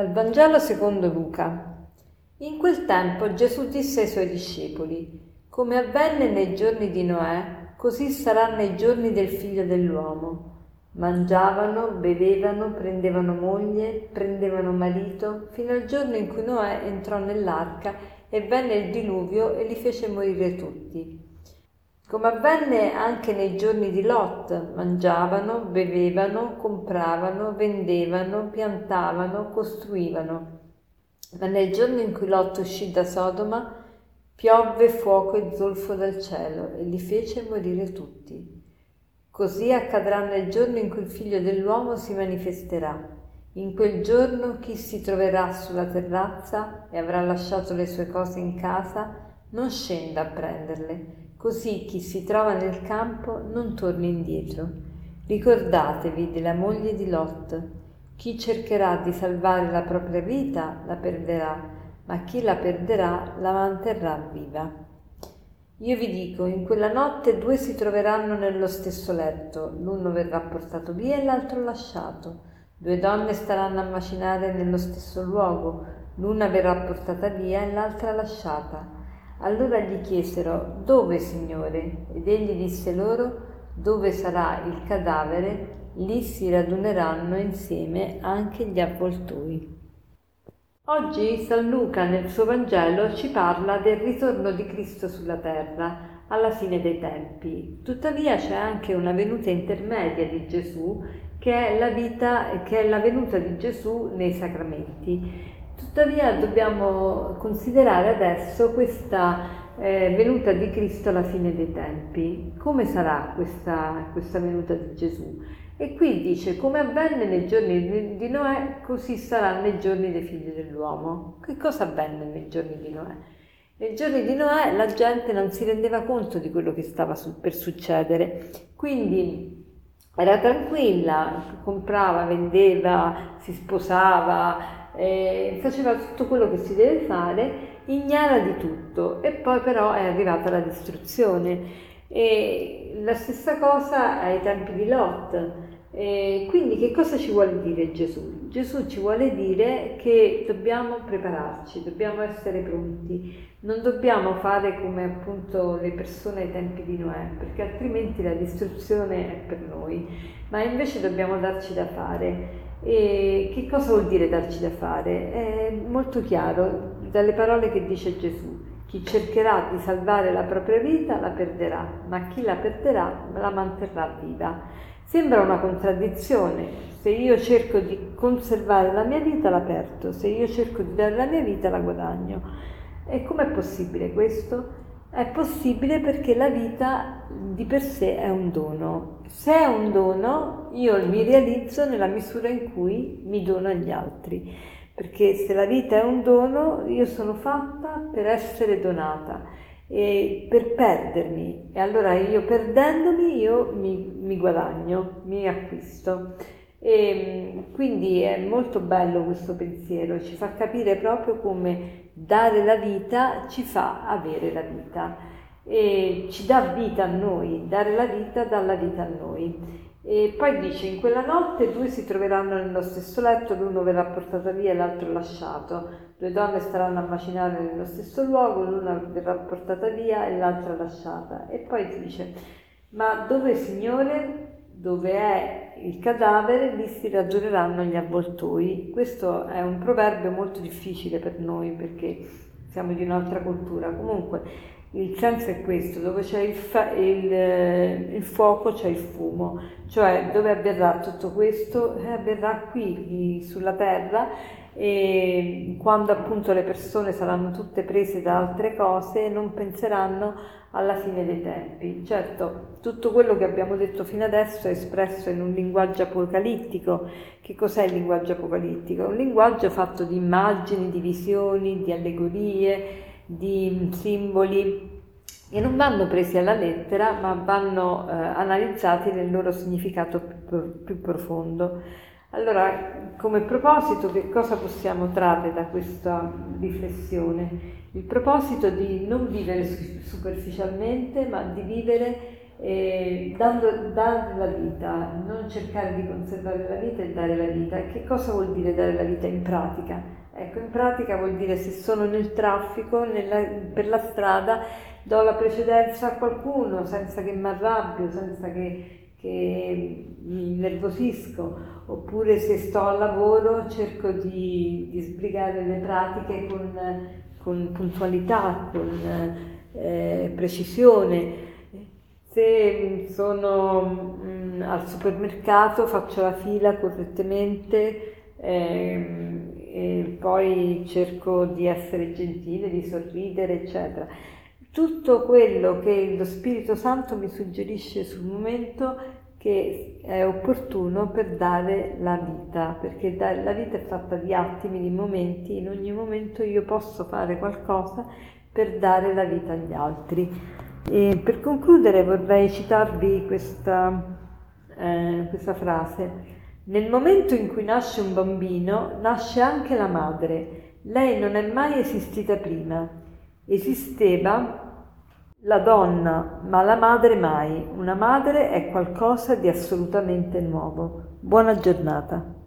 Dal Vangelo secondo Luca. In quel tempo Gesù disse ai suoi discepoli, come avvenne nei giorni di Noè, così sarà nei giorni del figlio dell'uomo. Mangiavano, bevevano, prendevano moglie, prendevano marito, fino al giorno in cui Noè entrò nell'arca e venne il diluvio e li fece morire tutti. Come avvenne anche nei giorni di Lot, mangiavano, bevevano, compravano, vendevano, piantavano, costruivano. Ma nel giorno in cui Lot uscì da Sodoma, piovve fuoco e zolfo dal cielo e li fece morire tutti. Così accadrà nel giorno in cui il figlio dell'uomo si manifesterà. In quel giorno chi si troverà sulla terrazza e avrà lasciato le sue cose in casa, non scenda a prenderle così chi si trova nel campo non torni indietro. Ricordatevi della moglie di Lot. Chi cercherà di salvare la propria vita la perderà, ma chi la perderà la manterrà viva. Io vi dico, in quella notte due si troveranno nello stesso letto, l'uno verrà portato via e l'altro lasciato. Due donne staranno a macinare nello stesso luogo, l'una verrà portata via e l'altra lasciata. Allora gli chiesero, Dove, Signore? Ed egli disse loro, Dove sarà il cadavere, lì si raduneranno insieme anche gli avvoltoi. Oggi San Luca nel suo Vangelo ci parla del ritorno di Cristo sulla terra alla fine dei tempi. Tuttavia c'è anche una venuta intermedia di Gesù che è la vita, che è la venuta di Gesù nei sacramenti. Tuttavia dobbiamo considerare adesso questa eh, venuta di Cristo alla fine dei tempi. Come sarà questa, questa venuta di Gesù? E qui dice, come avvenne nei giorni di Noè, così sarà nei giorni dei figli dell'uomo. Che cosa avvenne nei giorni di Noè? Nei giorni di Noè la gente non si rendeva conto di quello che stava per succedere, quindi era tranquilla, comprava, vendeva, si sposava, eh, faceva tutto quello che si deve fare, ignara di tutto e poi però è arrivata la distruzione. E la stessa cosa ai tempi di Lot. E quindi che cosa ci vuole dire Gesù? Gesù ci vuole dire che dobbiamo prepararci, dobbiamo essere pronti, non dobbiamo fare come appunto le persone ai tempi di Noè, perché altrimenti la distruzione è per noi, ma invece dobbiamo darci da fare e che cosa vuol dire darci da fare? È molto chiaro dalle parole che dice Gesù. Chi cercherà di salvare la propria vita la perderà, ma chi la perderà la manterrà viva. Sembra una contraddizione. Se io cerco di conservare la mia vita la perdo, se io cerco di dare la mia vita la guadagno. E com'è possibile questo? È possibile perché la vita di per sé è un dono. Se è un dono, io mi realizzo nella misura in cui mi dono agli altri. Perché se la vita è un dono, io sono fatta per essere donata e per perdermi. E allora io perdendomi, io mi, mi guadagno, mi acquisto. E quindi è molto bello questo pensiero, ci fa capire proprio come dare la vita ci fa avere la vita e ci dà vita a noi, dare la vita dà la vita a noi. E poi dice, in quella notte due si troveranno nello stesso letto, l'uno verrà portato via e l'altro lasciato. Due donne staranno a macinare nello stesso luogo, l'una verrà portata via e l'altra lasciata. E poi dice, ma dove Signore? Dove è il cadavere, lì si ragioneranno gli avvoltoi. Questo è un proverbio molto difficile per noi perché siamo di un'altra cultura. Comunque, il senso è questo, dove c'è il, fa- il, eh, il, fuoco c'è il fumo, cioè dove avverrà tutto questo? Eh, avverrà qui sulla terra e quando appunto le persone saranno tutte prese da altre cose non penseranno alla fine dei tempi. Certo, tutto quello che abbiamo detto fino adesso è espresso in un linguaggio apocalittico. Che cos'è il linguaggio apocalittico? Un linguaggio fatto di immagini, di visioni, di allegorie, di simboli che non vanno presi alla lettera ma vanno eh, analizzati nel loro significato più, profondo. Allora, come proposito, che cosa possiamo trarre da questa riflessione? Il proposito di non vivere superficialmente, ma di vivere e dando, dare la vita, non cercare di conservare la vita e dare la vita. Che cosa vuol dire dare la vita in pratica? Ecco, in pratica vuol dire se sono nel traffico, nella, per la strada, do la precedenza a qualcuno senza che mi arrabbio, senza che, che mi nervosisco, oppure se sto al lavoro cerco di, di sbrigare le pratiche con, con puntualità, con eh, precisione. Se sono mh, mm, al supermercato faccio la fila correttamente ehm, e poi cerco di essere gentile, di sorridere, eccetera. Tutto quello che lo Spirito Santo mi suggerisce sul momento che è opportuno per dare la vita, perché la vita è fatta di attimi, di momenti, in ogni momento io posso fare qualcosa per dare la vita agli altri. E per concludere vorrei citarvi questa, eh, questa frase. Nel momento in cui nasce un bambino, nasce anche la madre. Lei non è mai esistita prima. Esisteva la donna, ma la madre mai. Una madre è qualcosa di assolutamente nuovo. Buona giornata.